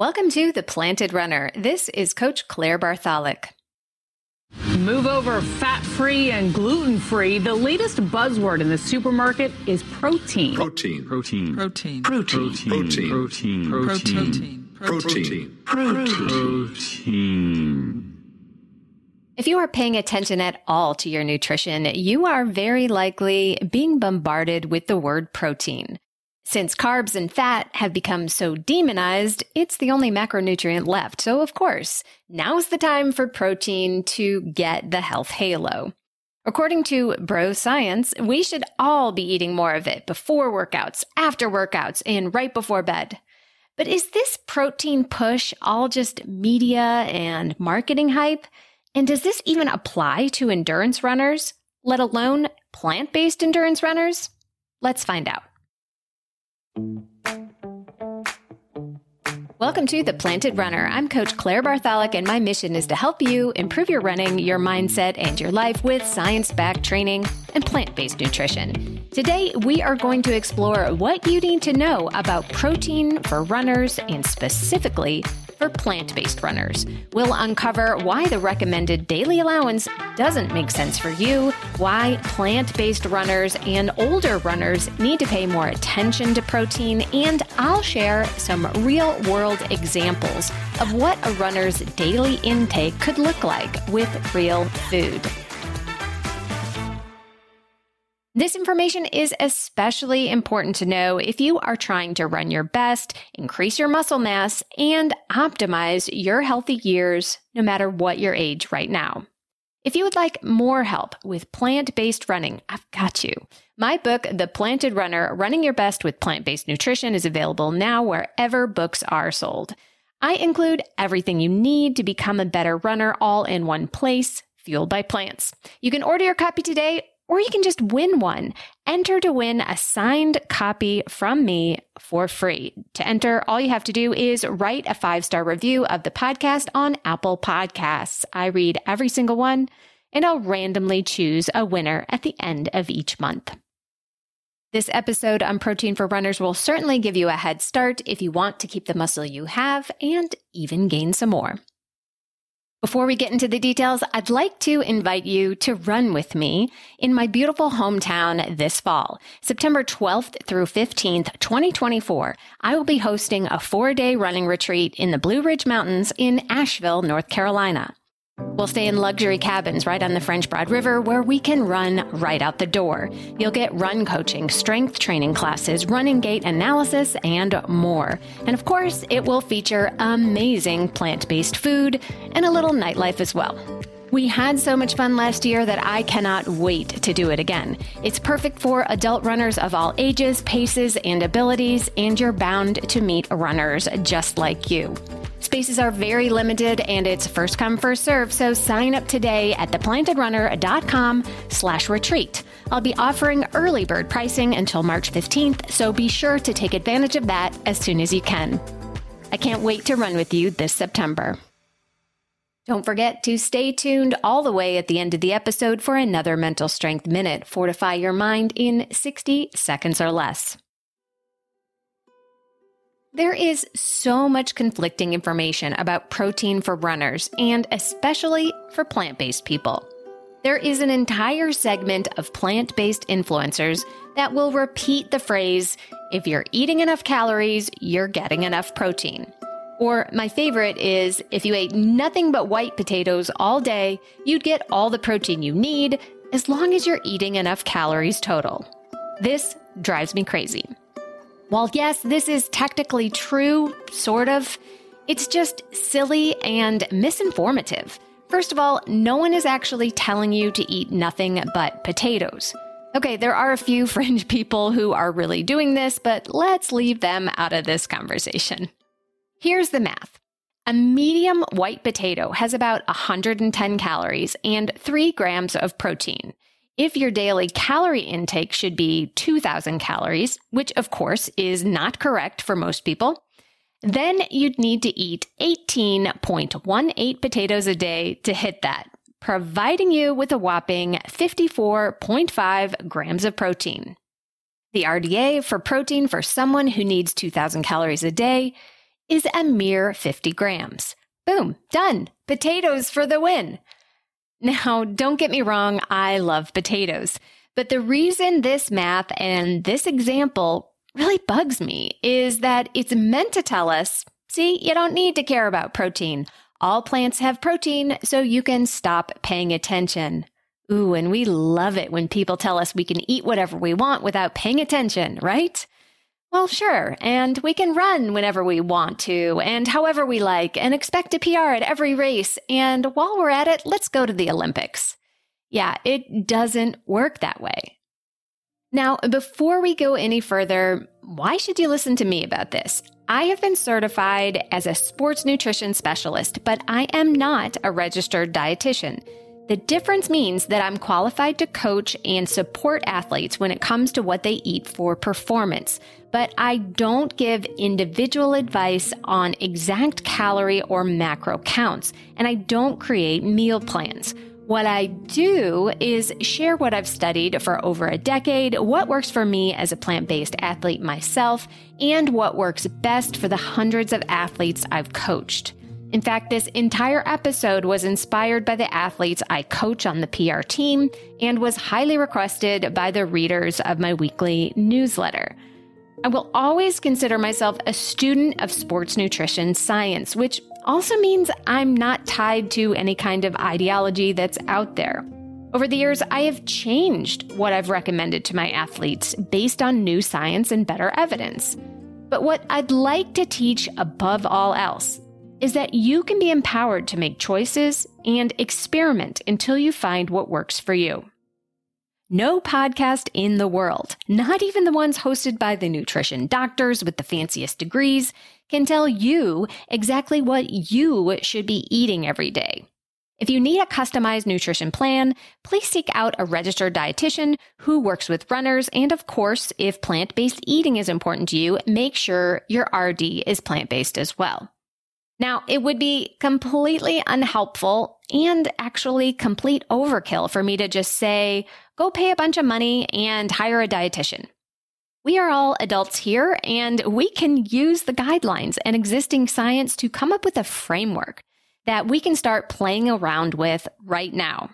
Welcome to The Planted Runner. This is Coach Claire Bartholic. Move over fat free and gluten free. The latest buzzword in the supermarket is protein. Protein. Protein. Protein. Protein. Protein. Protein. Protein. Protein. Protein. If you are paying attention at all to your nutrition, you are very likely being bombarded with the word protein. Since carbs and fat have become so demonized, it's the only macronutrient left. So, of course, now's the time for protein to get the health halo. According to Bro Science, we should all be eating more of it before workouts, after workouts, and right before bed. But is this protein push all just media and marketing hype? And does this even apply to endurance runners, let alone plant based endurance runners? Let's find out. Welcome to The Planted Runner. I'm Coach Claire Bartholic, and my mission is to help you improve your running, your mindset, and your life with science backed training and plant based nutrition. Today, we are going to explore what you need to know about protein for runners and specifically for plant based runners. We'll uncover why the recommended daily allowance doesn't make sense for you, why plant based runners and older runners need to pay more attention to protein, and I'll share some real world examples of what a runner's daily intake could look like with real food. This information is especially important to know if you are trying to run your best, increase your muscle mass, and optimize your healthy years, no matter what your age right now. If you would like more help with plant based running, I've got you. My book, The Planted Runner Running Your Best with Plant Based Nutrition, is available now wherever books are sold. I include everything you need to become a better runner all in one place, fueled by plants. You can order your copy today or you can just win one. Enter to win a signed copy from me for free. To enter, all you have to do is write a five star review of the podcast on Apple Podcasts. I read every single one and I'll randomly choose a winner at the end of each month. This episode on protein for runners will certainly give you a head start if you want to keep the muscle you have and even gain some more. Before we get into the details, I'd like to invite you to run with me in my beautiful hometown this fall. September 12th through 15th, 2024, I will be hosting a four day running retreat in the Blue Ridge Mountains in Asheville, North Carolina. We'll stay in luxury cabins right on the French Broad River where we can run right out the door. You'll get run coaching, strength training classes, running gait analysis, and more. And of course, it will feature amazing plant based food and a little nightlife as well. We had so much fun last year that I cannot wait to do it again. It's perfect for adult runners of all ages, paces, and abilities, and you're bound to meet runners just like you. Spaces are very limited and it's first come first serve, so sign up today at theplantedrunner.com slash retreat. I'll be offering early bird pricing until March 15th, so be sure to take advantage of that as soon as you can. I can't wait to run with you this September. Don't forget to stay tuned all the way at the end of the episode for another mental strength minute. Fortify your mind in 60 seconds or less. There is so much conflicting information about protein for runners and especially for plant based people. There is an entire segment of plant based influencers that will repeat the phrase if you're eating enough calories, you're getting enough protein. Or my favorite is if you ate nothing but white potatoes all day, you'd get all the protein you need as long as you're eating enough calories total. This drives me crazy. While yes, this is technically true, sort of, it's just silly and misinformative. First of all, no one is actually telling you to eat nothing but potatoes. Okay, there are a few fringe people who are really doing this, but let's leave them out of this conversation. Here's the math. A medium white potato has about 110 calories and 3 grams of protein. If your daily calorie intake should be 2,000 calories, which of course is not correct for most people, then you'd need to eat 18.18 potatoes a day to hit that, providing you with a whopping 54.5 grams of protein. The RDA for protein for someone who needs 2,000 calories a day is a mere 50 grams. Boom, done. Potatoes for the win. Now, don't get me wrong, I love potatoes. But the reason this math and this example really bugs me is that it's meant to tell us see, you don't need to care about protein. All plants have protein, so you can stop paying attention. Ooh, and we love it when people tell us we can eat whatever we want without paying attention, right? Well, sure, and we can run whenever we want to and however we like and expect a PR at every race. And while we're at it, let's go to the Olympics. Yeah, it doesn't work that way. Now, before we go any further, why should you listen to me about this? I have been certified as a sports nutrition specialist, but I am not a registered dietitian. The difference means that I'm qualified to coach and support athletes when it comes to what they eat for performance, but I don't give individual advice on exact calorie or macro counts, and I don't create meal plans. What I do is share what I've studied for over a decade, what works for me as a plant based athlete myself, and what works best for the hundreds of athletes I've coached. In fact, this entire episode was inspired by the athletes I coach on the PR team and was highly requested by the readers of my weekly newsletter. I will always consider myself a student of sports nutrition science, which also means I'm not tied to any kind of ideology that's out there. Over the years, I have changed what I've recommended to my athletes based on new science and better evidence. But what I'd like to teach above all else is that you can be empowered to make choices and experiment until you find what works for you. No podcast in the world, not even the ones hosted by the nutrition doctors with the fanciest degrees, can tell you exactly what you should be eating every day. If you need a customized nutrition plan, please seek out a registered dietitian who works with runners. And of course, if plant based eating is important to you, make sure your RD is plant based as well. Now, it would be completely unhelpful and actually complete overkill for me to just say, go pay a bunch of money and hire a dietitian. We are all adults here, and we can use the guidelines and existing science to come up with a framework that we can start playing around with right now.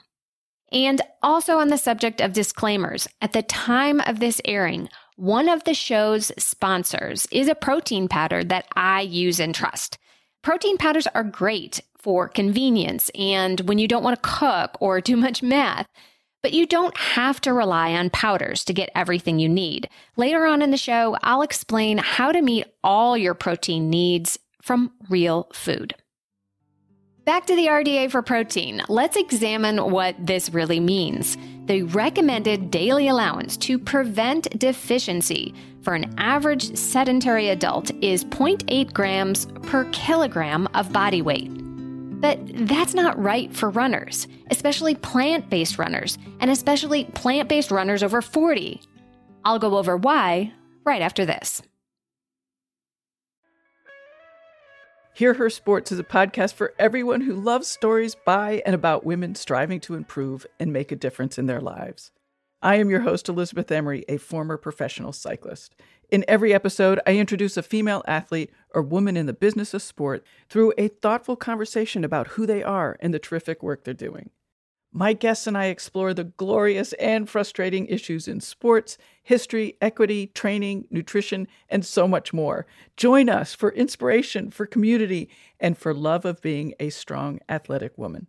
And also on the subject of disclaimers, at the time of this airing, one of the show's sponsors is a protein powder that I use and trust. Protein powders are great for convenience and when you don't want to cook or do much math. But you don't have to rely on powders to get everything you need. Later on in the show, I'll explain how to meet all your protein needs from real food. Back to the RDA for protein. Let's examine what this really means. The recommended daily allowance to prevent deficiency for an average sedentary adult is 0.8 grams per kilogram of body weight. But that's not right for runners, especially plant based runners, and especially plant based runners over 40. I'll go over why right after this. Hear Her Sports is a podcast for everyone who loves stories by and about women striving to improve and make a difference in their lives. I am your host, Elizabeth Emery, a former professional cyclist. In every episode, I introduce a female athlete or woman in the business of sport through a thoughtful conversation about who they are and the terrific work they're doing. My guests and I explore the glorious and frustrating issues in sports, history, equity, training, nutrition, and so much more. Join us for inspiration, for community, and for love of being a strong athletic woman.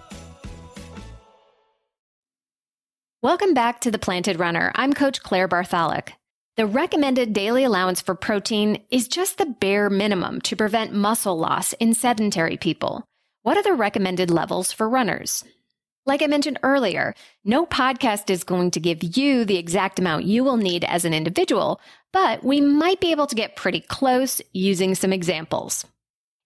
Welcome back to The Planted Runner. I'm Coach Claire Bartholic. The recommended daily allowance for protein is just the bare minimum to prevent muscle loss in sedentary people. What are the recommended levels for runners? Like I mentioned earlier, no podcast is going to give you the exact amount you will need as an individual, but we might be able to get pretty close using some examples.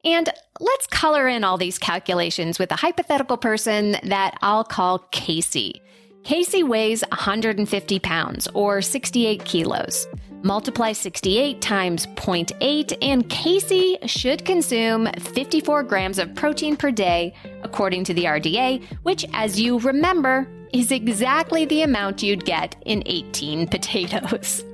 And let's color in all these calculations with a hypothetical person that I'll call Casey. Casey weighs 150 pounds or 68 kilos. Multiply 68 times 0.8, and Casey should consume 54 grams of protein per day, according to the RDA, which, as you remember, is exactly the amount you'd get in 18 potatoes.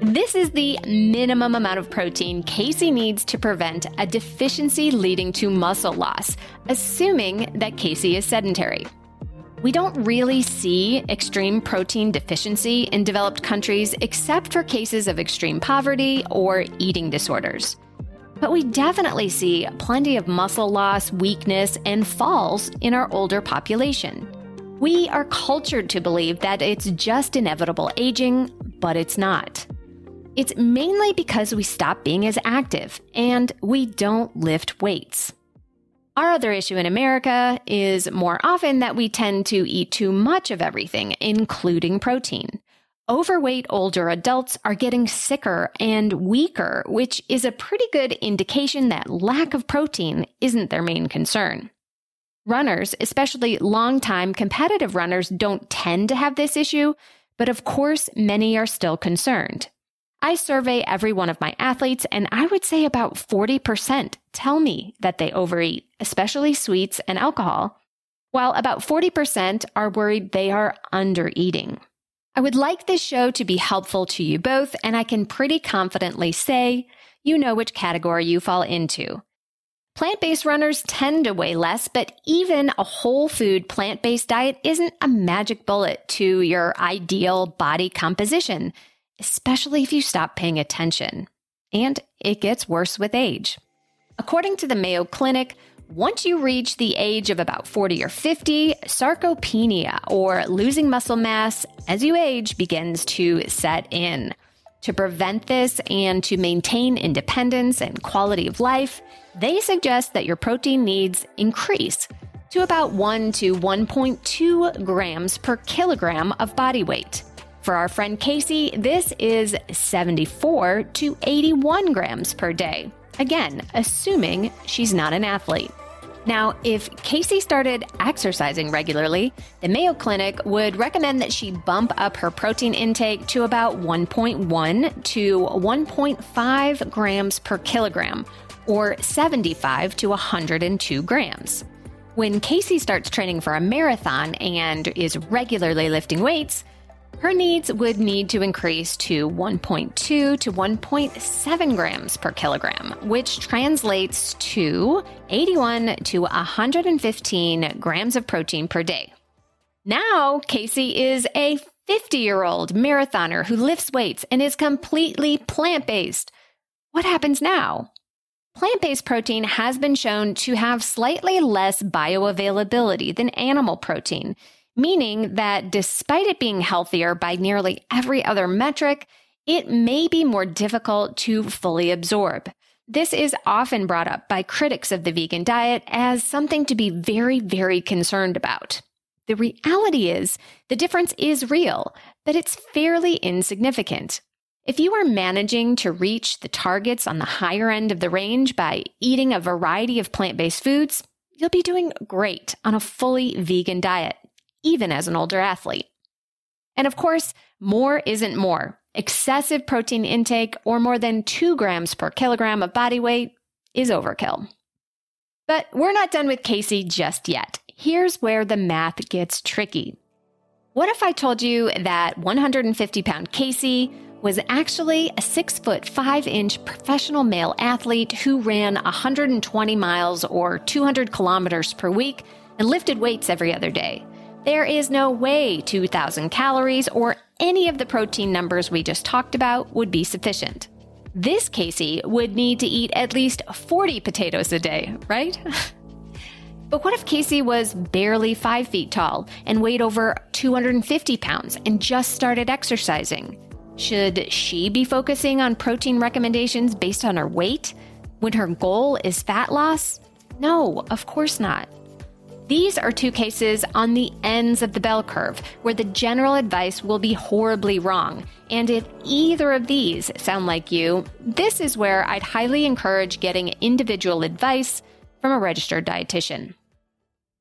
This is the minimum amount of protein Casey needs to prevent a deficiency leading to muscle loss, assuming that Casey is sedentary. We don't really see extreme protein deficiency in developed countries except for cases of extreme poverty or eating disorders. But we definitely see plenty of muscle loss, weakness, and falls in our older population. We are cultured to believe that it's just inevitable aging, but it's not. It's mainly because we stop being as active and we don't lift weights. Our other issue in America is more often that we tend to eat too much of everything, including protein. Overweight older adults are getting sicker and weaker, which is a pretty good indication that lack of protein isn't their main concern. Runners, especially long-time competitive runners, don't tend to have this issue, but of course, many are still concerned. I survey every one of my athletes, and I would say about 40% tell me that they overeat, especially sweets and alcohol, while about 40% are worried they are undereating. I would like this show to be helpful to you both, and I can pretty confidently say you know which category you fall into. Plant based runners tend to weigh less, but even a whole food plant based diet isn't a magic bullet to your ideal body composition especially if you stop paying attention. And it gets worse with age. According to the Mayo Clinic, once you reach the age of about 40 or 50, sarcopenia or losing muscle mass as you age begins to set in. To prevent this and to maintain independence and quality of life, they suggest that your protein needs increase to about 1 to 1.2 grams per kilogram of body weight. For our friend Casey, this is 74 to 81 grams per day. Again, assuming she's not an athlete. Now, if Casey started exercising regularly, the Mayo Clinic would recommend that she bump up her protein intake to about 1.1 to 1.5 grams per kilogram, or 75 to 102 grams. When Casey starts training for a marathon and is regularly lifting weights, her needs would need to increase to 1.2 to 1.7 grams per kilogram, which translates to 81 to 115 grams of protein per day. Now, Casey is a 50 year old marathoner who lifts weights and is completely plant based. What happens now? Plant based protein has been shown to have slightly less bioavailability than animal protein meaning that despite it being healthier by nearly every other metric, it may be more difficult to fully absorb. This is often brought up by critics of the vegan diet as something to be very, very concerned about. The reality is, the difference is real, but it's fairly insignificant. If you are managing to reach the targets on the higher end of the range by eating a variety of plant based foods, you'll be doing great on a fully vegan diet even as an older athlete. And of course, more isn't more. Excessive protein intake or more than two grams per kilogram of body weight is overkill. But we're not done with Casey just yet. Here's where the math gets tricky. What if I told you that 150 pound Casey was actually a six foot five inch professional male athlete who ran 120 miles or 200 kilometers per week and lifted weights every other day? There is no way 2,000 calories or any of the protein numbers we just talked about would be sufficient. This Casey would need to eat at least 40 potatoes a day, right? But what if Casey was barely five feet tall and weighed over 250 pounds and just started exercising? Should she be focusing on protein recommendations based on her weight when her goal is fat loss? No, of course not. These are two cases on the ends of the bell curve where the general advice will be horribly wrong. And if either of these sound like you, this is where I'd highly encourage getting individual advice from a registered dietitian.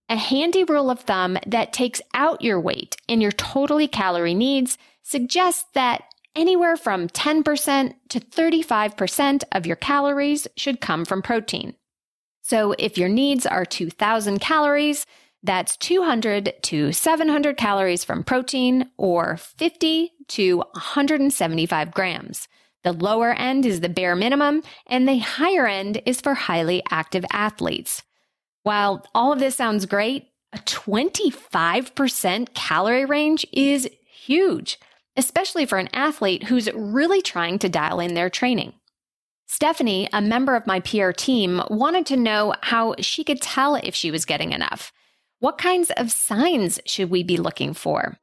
A handy rule of thumb that takes out your weight and your totally calorie needs suggests that anywhere from 10% to 35% of your calories should come from protein. So if your needs are 2000 calories, that's 200 to 700 calories from protein or 50 to 175 grams. The lower end is the bare minimum, and the higher end is for highly active athletes. While all of this sounds great, a 25% calorie range is huge, especially for an athlete who's really trying to dial in their training. Stephanie, a member of my PR team, wanted to know how she could tell if she was getting enough. What kinds of signs should we be looking for?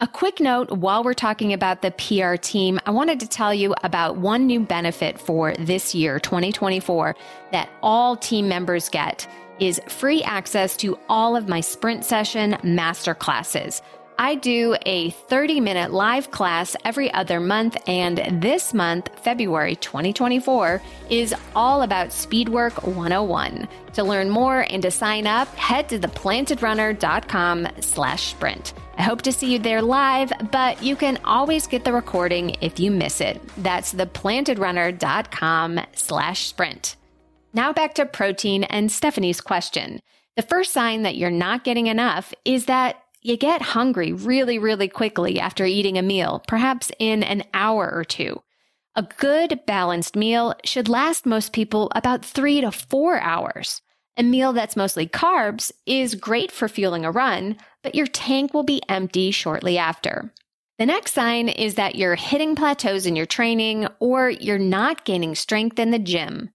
A quick note while we're talking about the PR team, I wanted to tell you about one new benefit for this year, 2024, that all team members get is free access to all of my sprint session master classes. I do a 30 minute live class every other month, and this month, February 2024, is all about Speedwork 101. To learn more and to sign up, head to theplantedrunner.com slash sprint. I hope to see you there live, but you can always get the recording if you miss it. That's theplantedrunner.com slash sprint. Now back to protein and Stephanie's question. The first sign that you're not getting enough is that you get hungry really, really quickly after eating a meal, perhaps in an hour or two. A good balanced meal should last most people about three to four hours. A meal that's mostly carbs is great for fueling a run, but your tank will be empty shortly after. The next sign is that you're hitting plateaus in your training or you're not gaining strength in the gym.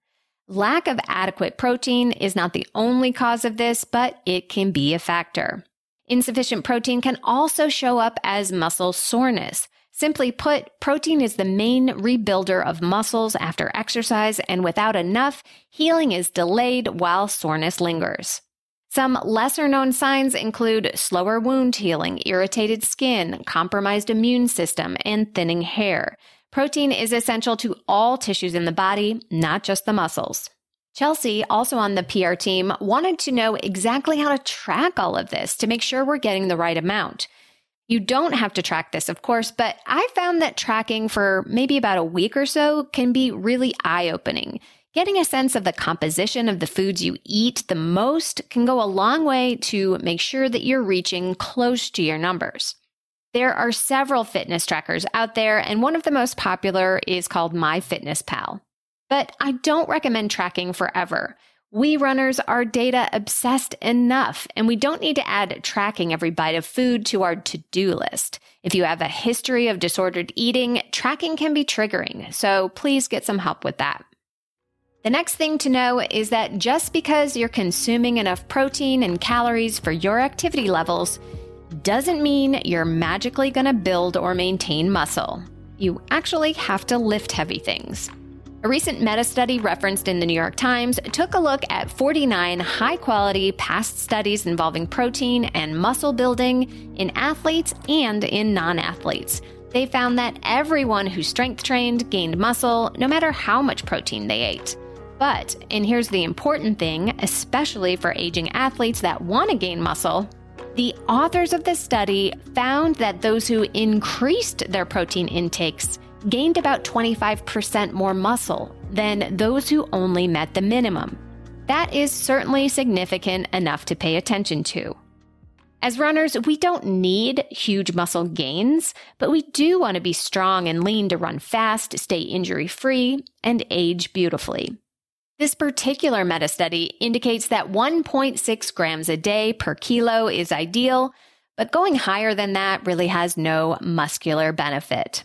Lack of adequate protein is not the only cause of this, but it can be a factor. Insufficient protein can also show up as muscle soreness. Simply put, protein is the main rebuilder of muscles after exercise, and without enough, healing is delayed while soreness lingers. Some lesser known signs include slower wound healing, irritated skin, compromised immune system, and thinning hair. Protein is essential to all tissues in the body, not just the muscles. Chelsea, also on the PR team, wanted to know exactly how to track all of this to make sure we're getting the right amount. You don't have to track this, of course, but I found that tracking for maybe about a week or so can be really eye opening. Getting a sense of the composition of the foods you eat the most can go a long way to make sure that you're reaching close to your numbers. There are several fitness trackers out there, and one of the most popular is called MyFitnessPal. But I don't recommend tracking forever. We runners are data obsessed enough, and we don't need to add tracking every bite of food to our to do list. If you have a history of disordered eating, tracking can be triggering, so please get some help with that. The next thing to know is that just because you're consuming enough protein and calories for your activity levels doesn't mean you're magically going to build or maintain muscle. You actually have to lift heavy things. A recent meta study referenced in the New York Times took a look at 49 high quality past studies involving protein and muscle building in athletes and in non athletes. They found that everyone who strength trained gained muscle, no matter how much protein they ate. But, and here's the important thing, especially for aging athletes that want to gain muscle, the authors of the study found that those who increased their protein intakes gained about 25% more muscle than those who only met the minimum. That is certainly significant enough to pay attention to. As runners, we don't need huge muscle gains, but we do want to be strong and lean to run fast, stay injury free, and age beautifully. This particular meta study indicates that 1.6 grams a day per kilo is ideal, but going higher than that really has no muscular benefit.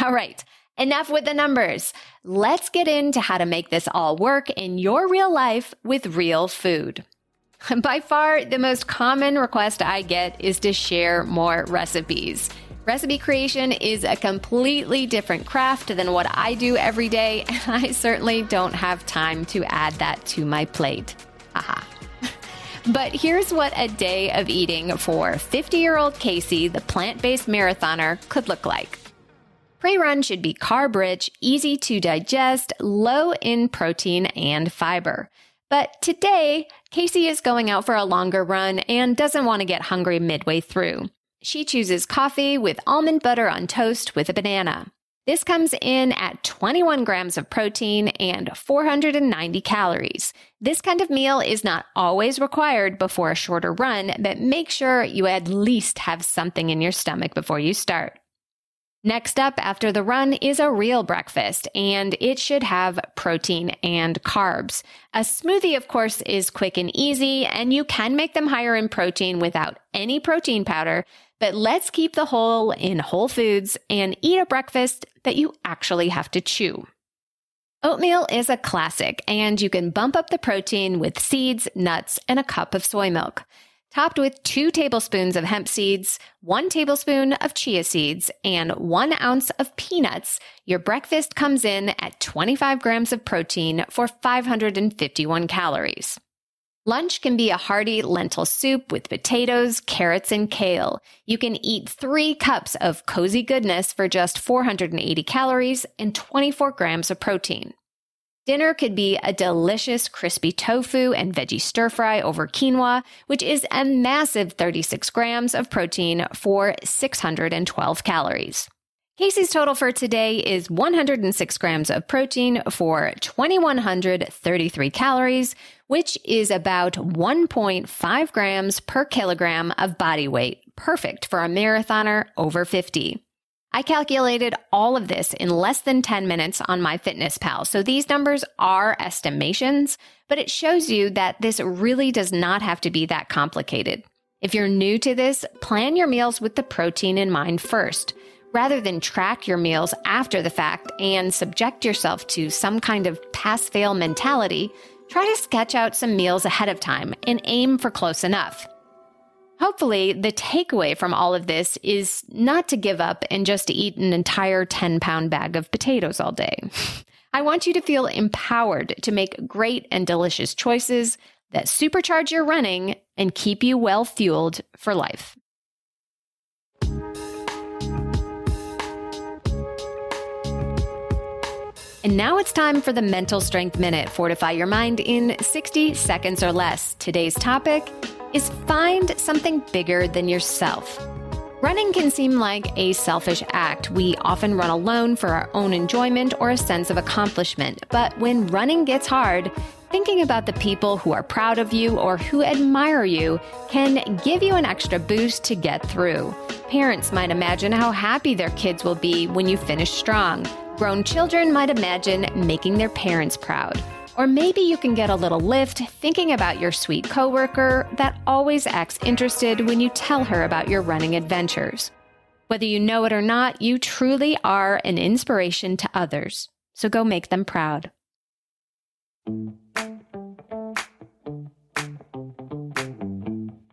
All right, enough with the numbers. Let's get into how to make this all work in your real life with real food. By far, the most common request I get is to share more recipes. Recipe creation is a completely different craft than what I do every day, and I certainly don't have time to add that to my plate. But here's what a day of eating for 50 year old Casey, the plant based marathoner, could look like. Pre run should be carb rich, easy to digest, low in protein and fiber. But today, Casey is going out for a longer run and doesn't want to get hungry midway through. She chooses coffee with almond butter on toast with a banana. This comes in at 21 grams of protein and 490 calories. This kind of meal is not always required before a shorter run, but make sure you at least have something in your stomach before you start. Next up after the run is a real breakfast, and it should have protein and carbs. A smoothie, of course, is quick and easy, and you can make them higher in protein without any protein powder, but let's keep the whole in whole foods and eat a breakfast that you actually have to chew. Oatmeal is a classic, and you can bump up the protein with seeds, nuts, and a cup of soy milk. Topped with two tablespoons of hemp seeds, one tablespoon of chia seeds, and one ounce of peanuts, your breakfast comes in at 25 grams of protein for 551 calories. Lunch can be a hearty lentil soup with potatoes, carrots, and kale. You can eat three cups of cozy goodness for just 480 calories and 24 grams of protein. Dinner could be a delicious crispy tofu and veggie stir fry over quinoa, which is a massive 36 grams of protein for 612 calories. Casey's total for today is 106 grams of protein for 2,133 calories, which is about 1.5 grams per kilogram of body weight, perfect for a marathoner over 50. I calculated all of this in less than 10 minutes on MyFitnessPal. So these numbers are estimations, but it shows you that this really does not have to be that complicated. If you're new to this, plan your meals with the protein in mind first rather than track your meals after the fact and subject yourself to some kind of pass fail mentality, try to sketch out some meals ahead of time and aim for close enough. Hopefully, the takeaway from all of this is not to give up and just eat an entire 10 pound bag of potatoes all day. I want you to feel empowered to make great and delicious choices that supercharge your running and keep you well fueled for life. And now it's time for the Mental Strength Minute. Fortify your mind in 60 seconds or less. Today's topic is find something bigger than yourself. Running can seem like a selfish act. We often run alone for our own enjoyment or a sense of accomplishment. But when running gets hard, thinking about the people who are proud of you or who admire you can give you an extra boost to get through. Parents might imagine how happy their kids will be when you finish strong. Grown children might imagine making their parents proud. Or maybe you can get a little lift thinking about your sweet coworker that always acts interested when you tell her about your running adventures. Whether you know it or not, you truly are an inspiration to others. So go make them proud.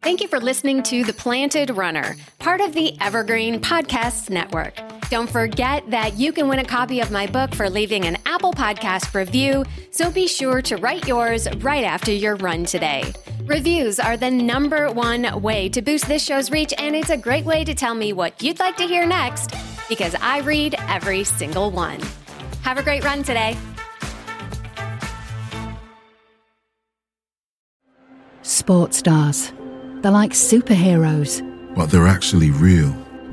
Thank you for listening to The Planted Runner, part of the Evergreen Podcasts Network. Don't forget that you can win a copy of my book for leaving an Apple Podcast review, so be sure to write yours right after your run today. Reviews are the number one way to boost this show's reach, and it's a great way to tell me what you'd like to hear next because I read every single one. Have a great run today. Sports stars. They're like superheroes. But they're actually real